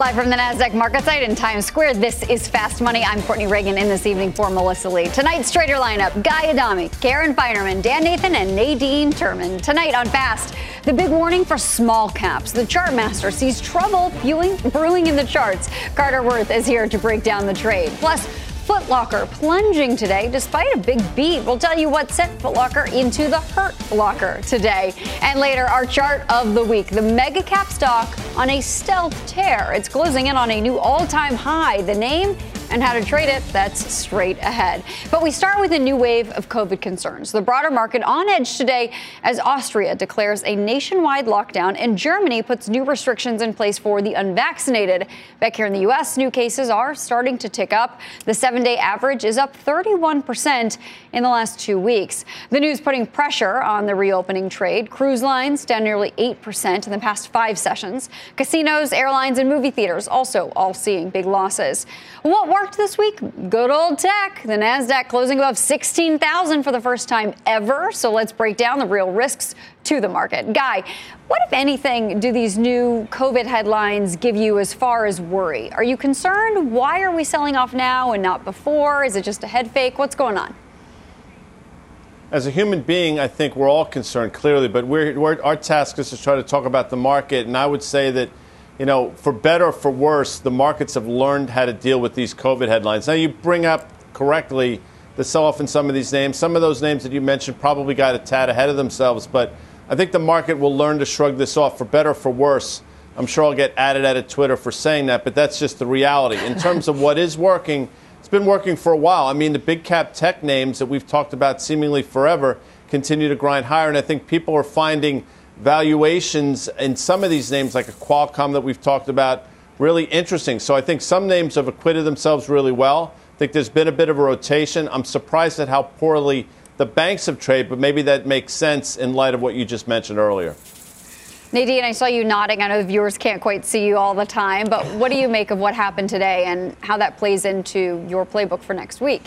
Live from the NASDAQ market site in Times Square, this is Fast Money. I'm Courtney Reagan in this evening for Melissa Lee. Tonight's trader lineup Guy Adami, Karen Finerman, Dan Nathan, and Nadine Terman. Tonight on Fast, the big warning for small caps. The chart master sees trouble brewing in the charts. Carter Worth is here to break down the trade. Plus, Footlocker plunging today despite a big beat. We'll tell you what sent Footlocker into the hurt locker today. And later, our chart of the week. The mega cap stock on a stealth tear. It's closing in on a new all time high. The name and how to trade it, that's straight ahead. But we start with a new wave of COVID concerns. The broader market on edge today as Austria declares a nationwide lockdown and Germany puts new restrictions in place for the unvaccinated. Back here in the U.S., new cases are starting to tick up. The seven day average is up 31% in the last two weeks. The news putting pressure on the reopening trade. Cruise lines down nearly 8% in the past five sessions. Casinos, airlines, and movie theaters also all seeing big losses. What worked this week? Good old tech. The NASDAQ closing above 16,000 for the first time ever. So let's break down the real risks to the market. Guy, what, if anything, do these new COVID headlines give you as far as worry? Are you concerned? Why are we selling off now and not before? Is it just a head fake? What's going on? As a human being, I think we're all concerned, clearly, but we're, we're, our task is to try to talk about the market. And I would say that you know, for better or for worse, the markets have learned how to deal with these COVID headlines. Now, you bring up correctly the sell off in some of these names. Some of those names that you mentioned probably got a tad ahead of themselves, but I think the market will learn to shrug this off for better or for worse. I'm sure I'll get added at Twitter for saying that, but that's just the reality. In terms of what is working, it's been working for a while. I mean, the big cap tech names that we've talked about seemingly forever continue to grind higher, and I think people are finding valuations in some of these names, like a Qualcomm that we've talked about, really interesting. So I think some names have acquitted themselves really well. I think there's been a bit of a rotation. I'm surprised at how poorly the banks have traded, but maybe that makes sense in light of what you just mentioned earlier. Nadine, I saw you nodding. I know the viewers can't quite see you all the time, but what do you make of what happened today and how that plays into your playbook for next week?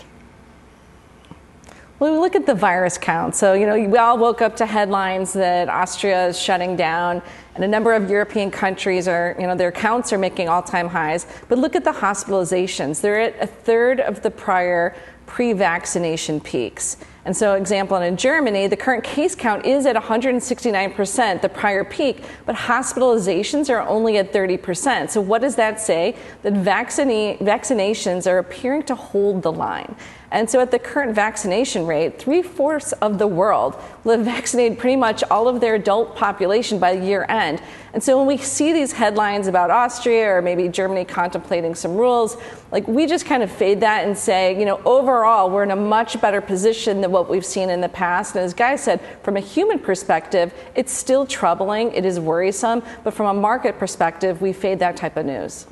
Well, we look at the virus count. So, you know, we all woke up to headlines that Austria is shutting down and a number of European countries are, you know, their counts are making all time highs. But look at the hospitalizations. They're at a third of the prior pre vaccination peaks. And so, example, in Germany, the current case count is at 169%, the prior peak, but hospitalizations are only at 30%. So, what does that say? That vaccine, vaccinations are appearing to hold the line. And so, at the current vaccination rate, three fourths of the world will have vaccinated pretty much all of their adult population by year end. And so, when we see these headlines about Austria or maybe Germany contemplating some rules, like we just kind of fade that and say, you know, overall, we're in a much better position than what we've seen in the past. And as Guy said, from a human perspective, it's still troubling, it is worrisome, but from a market perspective, we fade that type of news.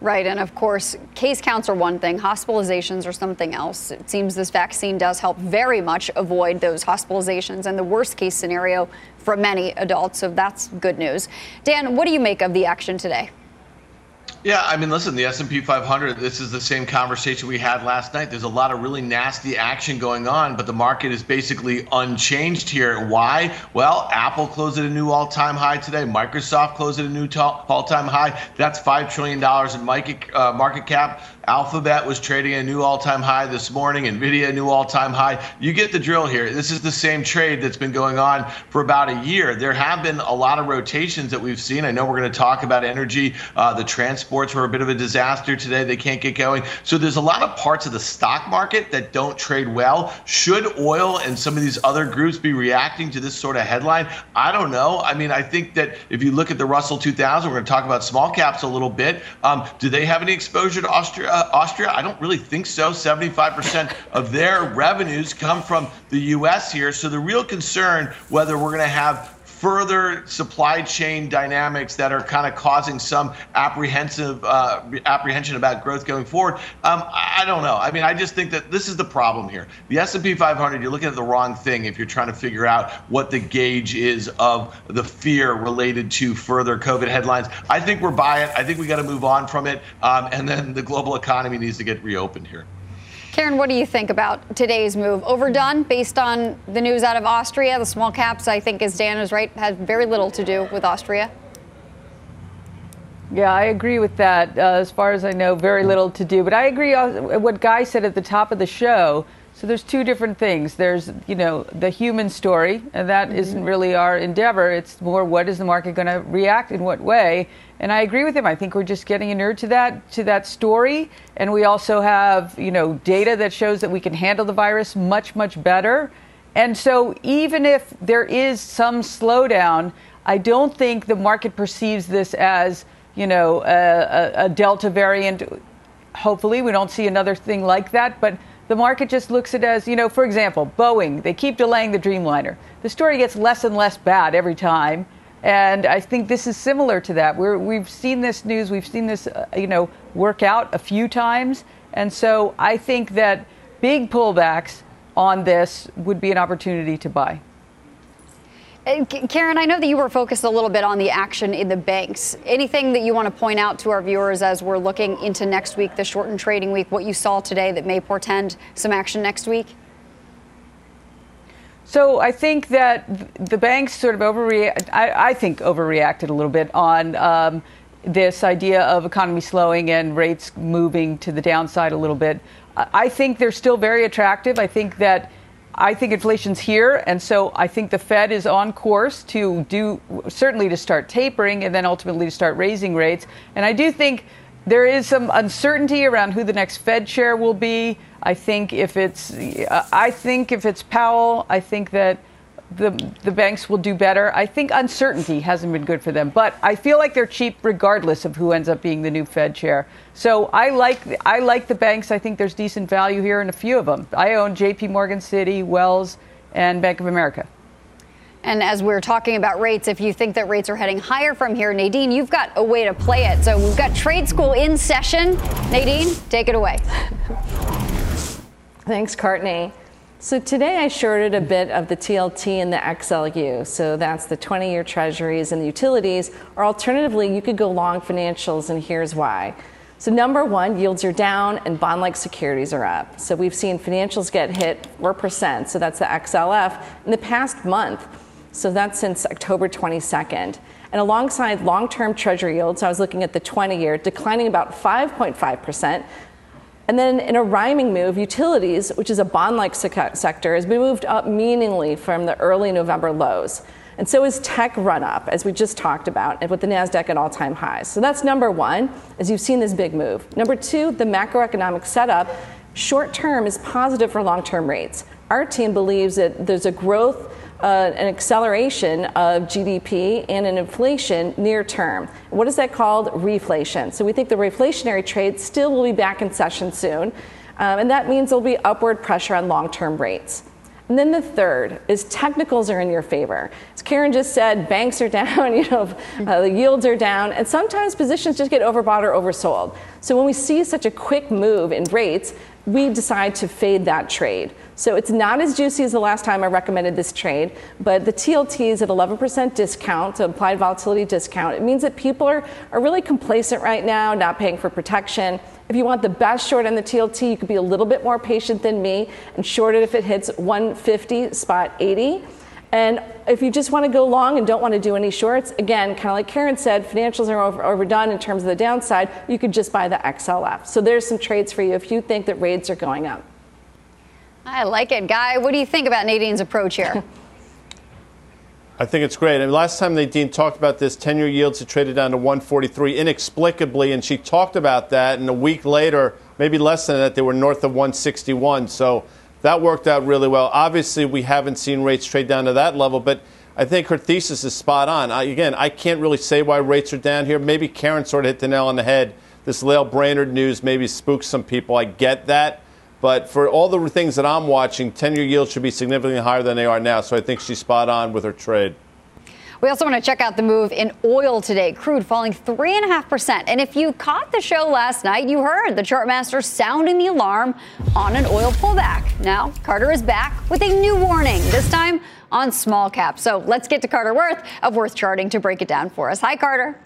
Right, and of course, case counts are one thing, hospitalizations are something else. It seems this vaccine does help very much avoid those hospitalizations and the worst case scenario for many adults, so that's good news. Dan, what do you make of the action today? Yeah, I mean, listen, the S&P 500, this is the same conversation we had last night. There's a lot of really nasty action going on, but the market is basically unchanged here. Why? Well, Apple closed at a new all-time high today. Microsoft closed at a new all-time high. That's $5 trillion in market, uh, market cap. Alphabet was trading a new all-time high this morning. Nvidia new all-time high. You get the drill here. This is the same trade that's been going on for about a year. There have been a lot of rotations that we've seen. I know we're going to talk about energy. Uh, the transports were a bit of a disaster today. They can't get going. So there's a lot of parts of the stock market that don't trade well. Should oil and some of these other groups be reacting to this sort of headline? I don't know. I mean, I think that if you look at the Russell 2000, we're going to talk about small caps a little bit. Um, do they have any exposure to Austria? Uh, Austria? I don't really think so. 75% of their revenues come from the U.S. here. So the real concern, whether we're going to have further supply chain dynamics that are kind of causing some apprehensive uh, apprehension about growth going forward. Um, I don't know. I mean, I just think that this is the problem here. The S&P 500, you're looking at the wrong thing if you're trying to figure out what the gauge is of the fear related to further COVID headlines. I think we're by it. I think we got to move on from it, um, and then the global economy needs to get reopened here. Karen, what do you think about today's move? Overdone based on the news out of Austria? The small caps, I think, as Dan is right, had very little to do with Austria. Yeah, I agree with that. Uh, as far as I know, very little to do. But I agree uh, what Guy said at the top of the show. So there's two different things. There's, you know, the human story, and that mm-hmm. not really our endeavor. It's more what is the market going to react in what way. And I agree with him. I think we're just getting inured to that to that story, and we also have you know data that shows that we can handle the virus much much better. And so even if there is some slowdown, I don't think the market perceives this as you know a, a, a Delta variant. Hopefully, we don't see another thing like that, but the market just looks at it as, you know, for example, Boeing, they keep delaying the Dreamliner. The story gets less and less bad every time. And I think this is similar to that. we have seen this news, we've seen this, uh, you know, work out a few times. And so I think that big pullbacks on this would be an opportunity to buy. Uh, Karen, I know that you were focused a little bit on the action in the banks. Anything that you want to point out to our viewers as we're looking into next week, the shortened trading week, what you saw today that may portend some action next week? So I think that the banks sort of overreact. I, I think overreacted a little bit on um, this idea of economy slowing and rates moving to the downside a little bit. I think they're still very attractive. I think that I think inflation's here, and so I think the Fed is on course to do certainly to start tapering and then ultimately to start raising rates. And I do think there is some uncertainty around who the next Fed chair will be. I think if it's, I think if it's Powell, I think that the the banks will do better. I think uncertainty hasn't been good for them, but I feel like they're cheap regardless of who ends up being the new Fed chair. So I like I like the banks. I think there's decent value here in a few of them. I own J.P. Morgan, Citi, Wells, and Bank of America. And as we're talking about rates, if you think that rates are heading higher from here, Nadine, you've got a way to play it. So we've got trade school in session. Nadine, take it away. Thanks, Courtney. So today I shorted a bit of the TLT and the XLU. So that's the 20 year treasuries and the utilities. Or alternatively, you could go long financials, and here's why. So, number one, yields are down and bond like securities are up. So, we've seen financials get hit 4%. So, that's the XLF in the past month. So, that's since October 22nd. And alongside long term treasury yields, I was looking at the 20 year, declining about 5.5%. And then in a rhyming move, utilities, which is a bond like sector, has been moved up meaningfully from the early November lows. And so is tech run up, as we just talked about, with the NASDAQ at all time highs. So that's number one, as you've seen this big move. Number two, the macroeconomic setup short term is positive for long term rates. Our team believes that there's a growth uh, an acceleration of GDP and an inflation near term. What is that called? Reflation. So we think the reflationary trade still will be back in session soon, um, and that means there'll be upward pressure on long term rates. And then the third is technicals are in your favor. As Karen just said, banks are down, you know, uh, the yields are down, and sometimes positions just get overbought or oversold. So when we see such a quick move in rates, we decide to fade that trade. So it's not as juicy as the last time I recommended this trade, but the TLT is at 11% discount, so implied volatility discount. It means that people are, are really complacent right now, not paying for protection. If you want the best short on the TLT, you could be a little bit more patient than me and short it if it hits 150 spot 80. And if you just want to go long and don't want to do any shorts, again, kind of like Karen said, financials are over, overdone in terms of the downside. You could just buy the XLF. So there's some trades for you if you think that rates are going up. I like it, Guy. What do you think about Nadine's approach here? I think it's great. And last time Nadine talked about this, 10 year yields had traded down to 143 inexplicably, and she talked about that. And a week later, maybe less than that, they were north of 161. So that worked out really well. Obviously, we haven't seen rates trade down to that level, but I think her thesis is spot on. I, again, I can't really say why rates are down here. Maybe Karen sort of hit the nail on the head. This Lael Brainerd news maybe spooks some people. I get that. But for all the things that I'm watching, 10 year yields should be significantly higher than they are now. So I think she's spot on with her trade. We also want to check out the move in oil today. Crude falling 3.5%. And if you caught the show last night, you heard the chartmaster sounding the alarm on an oil pullback. Now, Carter is back with a new warning, this time on small cap. So let's get to Carter Worth of Worth Charting to break it down for us. Hi, Carter.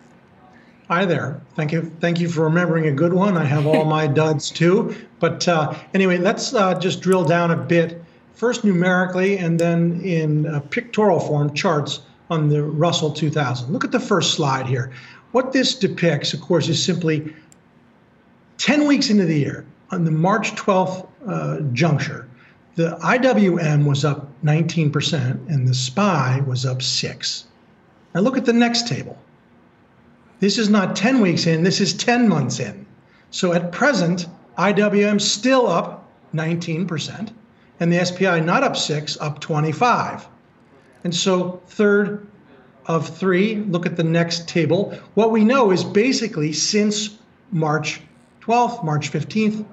Hi there. Thank you. Thank you for remembering a good one. I have all my duds too. But uh, anyway, let's uh, just drill down a bit. First numerically, and then in uh, pictorial form, charts on the Russell 2000. Look at the first slide here. What this depicts, of course, is simply 10 weeks into the year, on the March 12th uh, juncture, the IWM was up 19% and the SPY was up 6. Now look at the next table. This is not 10 weeks in, this is 10 months in. So at present, IWM still up 19%, and the SPY not up 6, up 25. And so third of three, look at the next table. What we know is basically since March 12th, March 15th,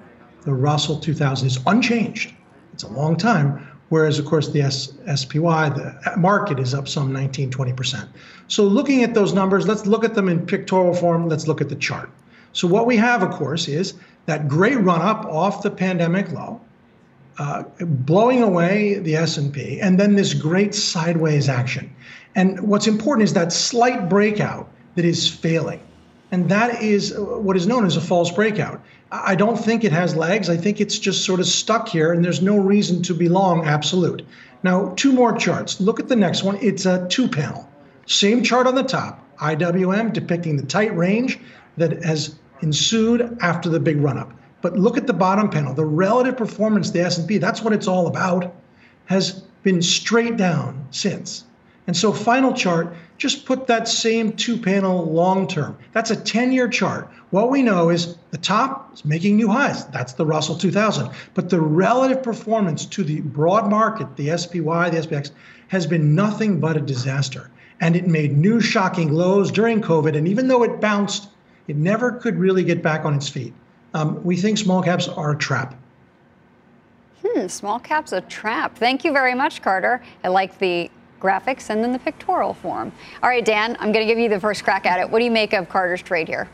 the Russell 2000 is unchanged. It's a long time. Whereas, of course, the S- SPY, the market is up some 19, 20%. So, looking at those numbers, let's look at them in pictorial form. Let's look at the chart. So, what we have, of course, is that great run up off the pandemic low, uh, blowing away the S&P, and then this great sideways action. And what's important is that slight breakout that is failing. And that is what is known as a false breakout. I don't think it has legs. I think it's just sort of stuck here, and there's no reason to be long absolute. Now, two more charts. Look at the next one. It's a two panel. Same chart on the top, IWM depicting the tight range that has ensued after the big run up. But look at the bottom panel. The relative performance, the S&P, that's what it's all about, has been straight down since. And so final chart, just put that same two panel long term. That's a 10 year chart. What we know is the top is making new highs. That's the Russell 2000. But the relative performance to the broad market, the SPY, the SPX, has been nothing but a disaster. And it made new shocking lows during COVID. And even though it bounced, it never could really get back on its feet. Um, we think small caps are a trap. Hmm, small caps a trap. Thank you very much, Carter. I like the graphics and then the pictorial form. All right, Dan, I'm going to give you the first crack at it. What do you make of Carter's trade here?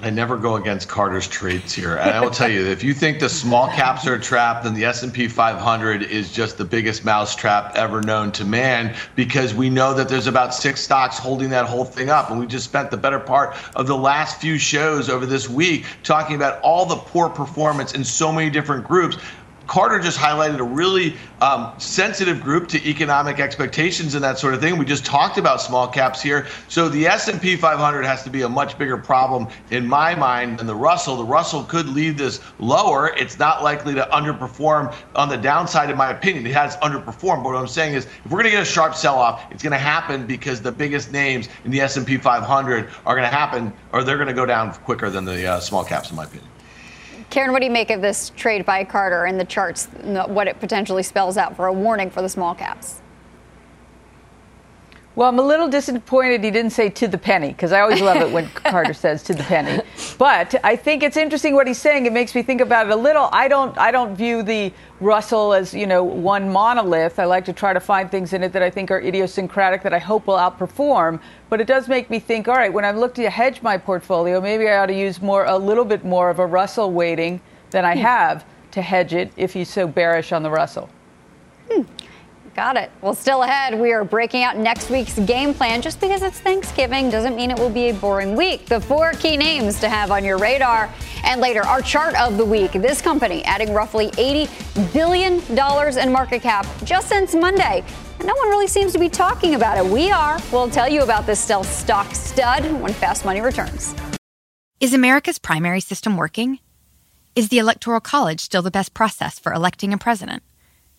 I never go against Carter's trades here. And I will tell you, if you think the small caps are a trap, then the S&P 500 is just the biggest mousetrap ever known to man because we know that there's about six stocks holding that whole thing up. And we just spent the better part of the last few shows over this week talking about all the poor performance in so many different groups. Carter just highlighted a really um, sensitive group to economic expectations and that sort of thing. We just talked about small caps here. So the S&P 500 has to be a much bigger problem in my mind than the Russell. The Russell could leave this lower. It's not likely to underperform on the downside, in my opinion. It has underperformed. But what I'm saying is, if we're going to get a sharp sell-off, it's going to happen because the biggest names in the S&P 500 are going to happen, or they're going to go down quicker than the uh, small caps, in my opinion. Karen, what do you make of this trade by Carter and the charts, what it potentially spells out for a warning for the small caps? Well, I'm a little disappointed he didn't say to the penny because I always love it when Carter says to the penny. But I think it's interesting what he's saying. It makes me think about it a little. I don't I don't view the Russell as, you know, one monolith. I like to try to find things in it that I think are idiosyncratic that I hope will outperform. But it does make me think, all right, when I'm looking to hedge my portfolio, maybe I ought to use more a little bit more of a Russell weighting than I hmm. have to hedge it if he's so bearish on the Russell. Hmm. Got it. Well, still ahead, we are breaking out next week's game plan. Just because it's Thanksgiving doesn't mean it will be a boring week. The four key names to have on your radar. And later, our chart of the week. This company adding roughly $80 billion in market cap just since Monday. And no one really seems to be talking about it. We are. We'll tell you about this stealth stock stud when Fast Money returns. Is America's primary system working? Is the Electoral College still the best process for electing a president?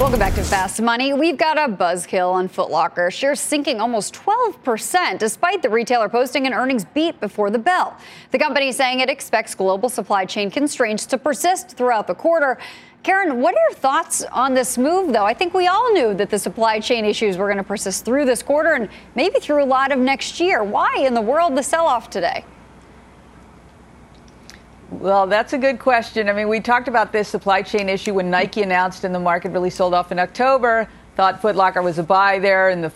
Welcome back to Fast Money. We've got a buzzkill on Footlocker. Shares sinking almost 12% despite the retailer posting an earnings beat before the bell. The company saying it expects global supply chain constraints to persist throughout the quarter. Karen, what are your thoughts on this move, though? I think we all knew that the supply chain issues were going to persist through this quarter and maybe through a lot of next year. Why in the world the sell off today? Well, that's a good question. I mean, we talked about this supply chain issue when Nike announced and the market really sold off in October. Thought Footlocker was a buy there in the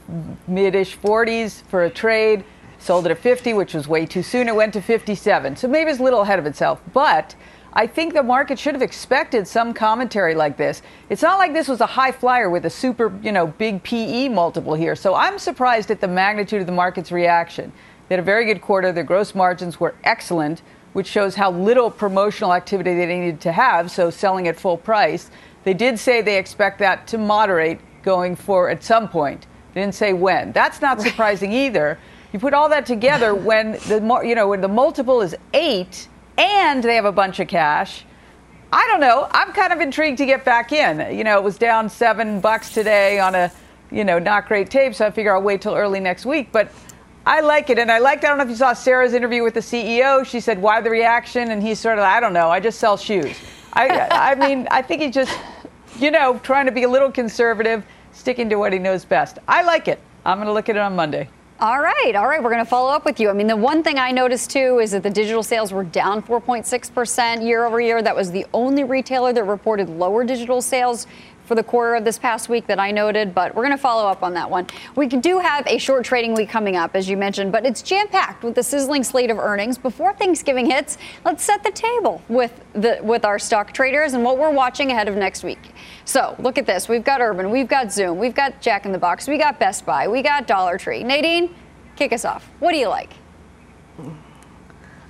mid-ish 40s for a trade. Sold it at 50, which was way too soon. It went to 57. So maybe it's a little ahead of itself. But I think the market should have expected some commentary like this. It's not like this was a high flyer with a super, you know, big PE multiple here. So I'm surprised at the magnitude of the market's reaction. They had a very good quarter. Their gross margins were excellent which shows how little promotional activity they needed to have, so selling at full price. They did say they expect that to moderate going for at some point. They didn't say when. That's not surprising either. You put all that together when the you know when the multiple is 8 and they have a bunch of cash. I don't know. I'm kind of intrigued to get back in. You know, it was down 7 bucks today on a, you know, not great tape, so I figure I'll wait till early next week, but I like it. And I liked, I don't know if you saw Sarah's interview with the CEO. She said, why the reaction? And he's sort of, I don't know, I just sell shoes. I, I mean, I think he's just, you know, trying to be a little conservative, sticking to what he knows best. I like it. I'm going to look at it on Monday. All right, all right, we're going to follow up with you. I mean, the one thing I noticed too is that the digital sales were down 4.6% year over year. That was the only retailer that reported lower digital sales for the quarter of this past week that I noted, but we're going to follow up on that one. We do have a short trading week coming up, as you mentioned, but it's jam packed with the sizzling slate of earnings. Before Thanksgiving hits, let's set the table with the with our stock traders and what we're watching ahead of next week. So look at this: we've got Urban, we've got Zoom, we've got Jack in the Box, we got Best Buy, we got Dollar Tree. Nadine, kick us off. What do you like?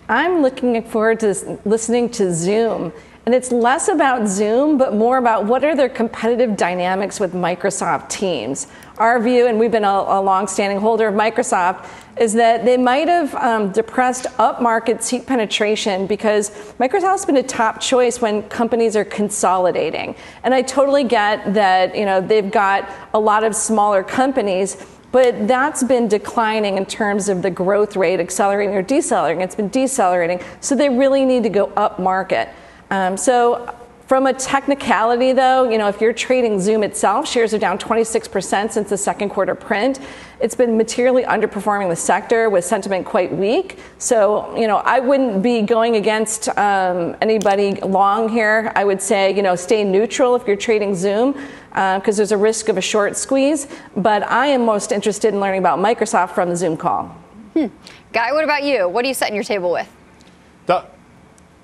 I'm looking forward to listening to Zoom and it's less about Zoom, but more about what are their competitive dynamics with Microsoft Teams. Our view, and we've been a, a long-standing holder of Microsoft, is that they might have um, depressed upmarket seat penetration because Microsoft's been a top choice when companies are consolidating. And I totally get that you know they've got a lot of smaller companies. But that's been declining in terms of the growth rate, accelerating or decelerating. It's been decelerating. So they really need to go up market. Um, so from a technicality though, you know, if you're trading Zoom itself, shares are down 26% since the second quarter print. It's been materially underperforming the sector with sentiment quite weak. So, you know, I wouldn't be going against um, anybody long here. I would say, you know, stay neutral if you're trading Zoom because uh, there's a risk of a short squeeze. But I am most interested in learning about Microsoft from the Zoom call. Hmm. Guy, what about you? What are you setting your table with?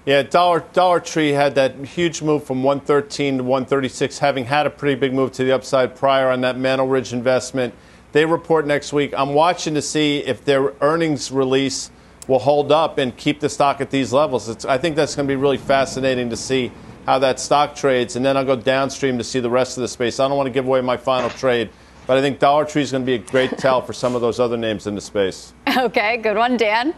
Yeah, Dollar Dollar Tree had that huge move from 113 to 136, having had a pretty big move to the upside prior on that Mantle Ridge investment. They report next week. I'm watching to see if their earnings release will hold up and keep the stock at these levels. It's, I think that's going to be really fascinating to see how that stock trades, and then I'll go downstream to see the rest of the space. I don't want to give away my final trade, but I think Dollar Tree is going to be a great tell for some of those other names in the space. Okay, good one, Dan.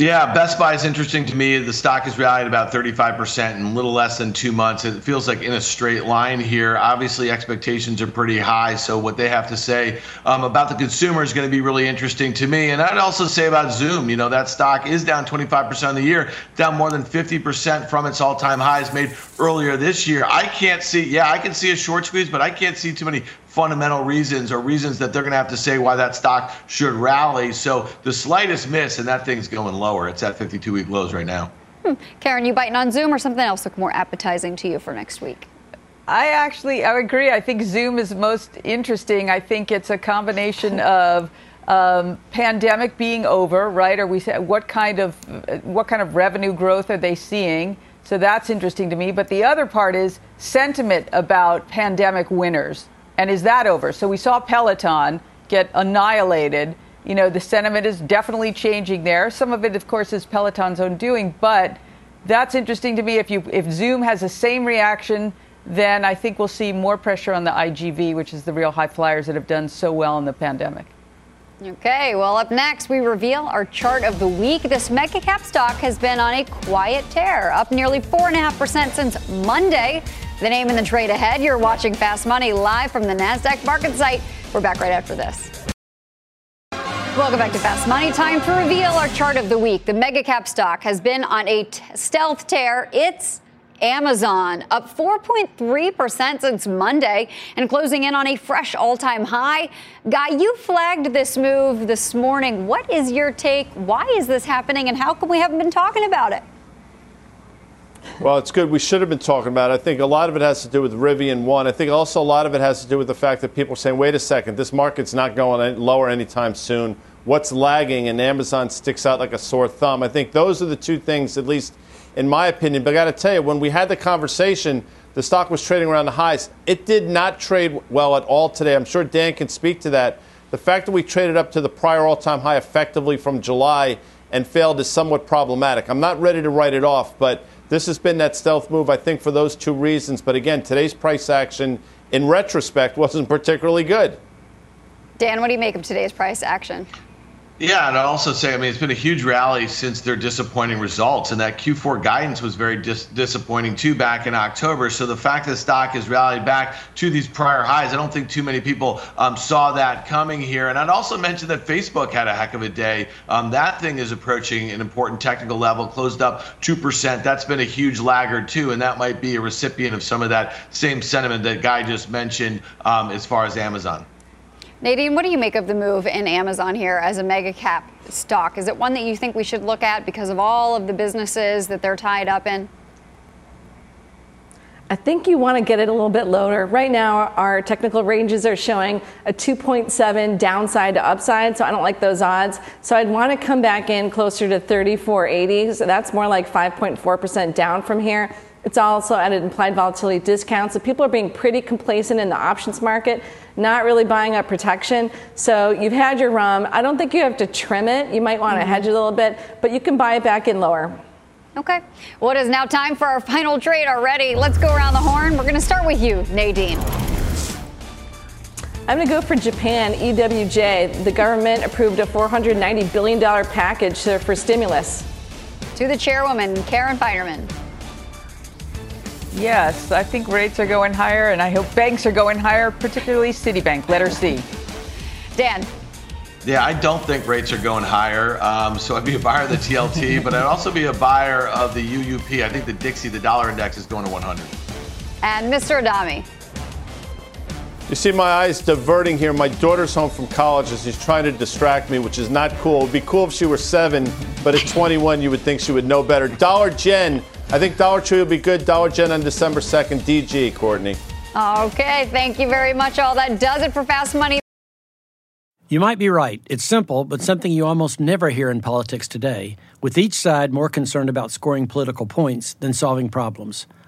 Yeah, Best Buy is interesting to me. The stock has rallied about 35% in a little less than two months. It feels like in a straight line here. Obviously, expectations are pretty high. So, what they have to say um, about the consumer is going to be really interesting to me. And I'd also say about Zoom, you know, that stock is down 25% of the year, down more than 50% from its all time highs made earlier this year. I can't see, yeah, I can see a short squeeze, but I can't see too many fundamental reasons or reasons that they're going to have to say why that stock should rally. So the slightest miss and that thing's going lower. It's at 52 week lows right now. Hmm. Karen, you biting on Zoom or something else look more appetizing to you for next week? I actually I agree. I think Zoom is most interesting. I think it's a combination of um, pandemic being over, right? Are we what kind of what kind of revenue growth are they seeing? So that's interesting to me. But the other part is sentiment about pandemic winners, and is that over? So we saw Peloton get annihilated. You know, the sentiment is definitely changing there. Some of it, of course, is Peloton's own doing, but that's interesting to me. If you if Zoom has the same reaction then I think we'll see more pressure on the IGV, which is the real high flyers that have done so well in the pandemic. Okay, well, up next, we reveal our chart of the week. This mega cap stock has been on a quiet tear, up nearly 4.5% since Monday. The name in the trade ahead. You're watching Fast Money live from the NASDAQ market site. We're back right after this. Welcome back to Fast Money. Time to reveal our chart of the week. The mega cap stock has been on a t- stealth tear. It's Amazon up 4.3% since Monday and closing in on a fresh all time high. Guy, you flagged this move this morning. What is your take? Why is this happening and how come we haven't been talking about it? Well, it's good. We should have been talking about it. I think a lot of it has to do with Rivian One. I think also a lot of it has to do with the fact that people are saying, wait a second, this market's not going lower anytime soon. What's lagging? And Amazon sticks out like a sore thumb. I think those are the two things, at least in my opinion. But I got to tell you, when we had the conversation, the stock was trading around the highs. It did not trade well at all today. I'm sure Dan can speak to that. The fact that we traded up to the prior all time high effectively from July and failed is somewhat problematic. I'm not ready to write it off, but this has been that stealth move, I think, for those two reasons. But again, today's price action, in retrospect, wasn't particularly good. Dan, what do you make of today's price action? Yeah, and I'd also say, I mean, it's been a huge rally since their disappointing results, and that Q4 guidance was very dis- disappointing too back in October. So the fact that stock has rallied back to these prior highs, I don't think too many people um, saw that coming here. And I'd also mention that Facebook had a heck of a day. Um, that thing is approaching an important technical level, closed up 2%. That's been a huge laggard too, and that might be a recipient of some of that same sentiment that Guy just mentioned um, as far as Amazon. Nadine, what do you make of the move in Amazon here as a mega cap stock? Is it one that you think we should look at because of all of the businesses that they're tied up in? I think you want to get it a little bit lower. Right now, our technical ranges are showing a 2.7 downside to upside, so I don't like those odds. So I'd want to come back in closer to 34.80. So that's more like 5.4% down from here. It's also at an implied volatility discount. So people are being pretty complacent in the options market, not really buying up protection. So you've had your rum. I don't think you have to trim it. You might want to mm-hmm. hedge a little bit, but you can buy it back in lower. Okay. Well, it is now time for our final trade already. Let's go around the horn. We're going to start with you, Nadine. I'm going to go for Japan, EWJ. The government approved a $490 billion package for stimulus. To the chairwoman, Karen Finerman. Yes, I think rates are going higher, and I hope banks are going higher, particularly Citibank. Letter C. Dan. Yeah, I don't think rates are going higher. Um, so I'd be a buyer of the TLT, but I'd also be a buyer of the UUP. I think the Dixie, the dollar index, is going to 100. And Mr. Adami. You see my eyes diverting here. My daughter's home from college and she's trying to distract me, which is not cool. It'd be cool if she were seven, but at 21, you would think she would know better. Dollar Gen I think Dollar Tree will be good. Dollar Gen on December 2nd. DG, Courtney. Okay, thank you very much. All that does it for Fast Money. You might be right. It's simple, but something you almost never hear in politics today, with each side more concerned about scoring political points than solving problems.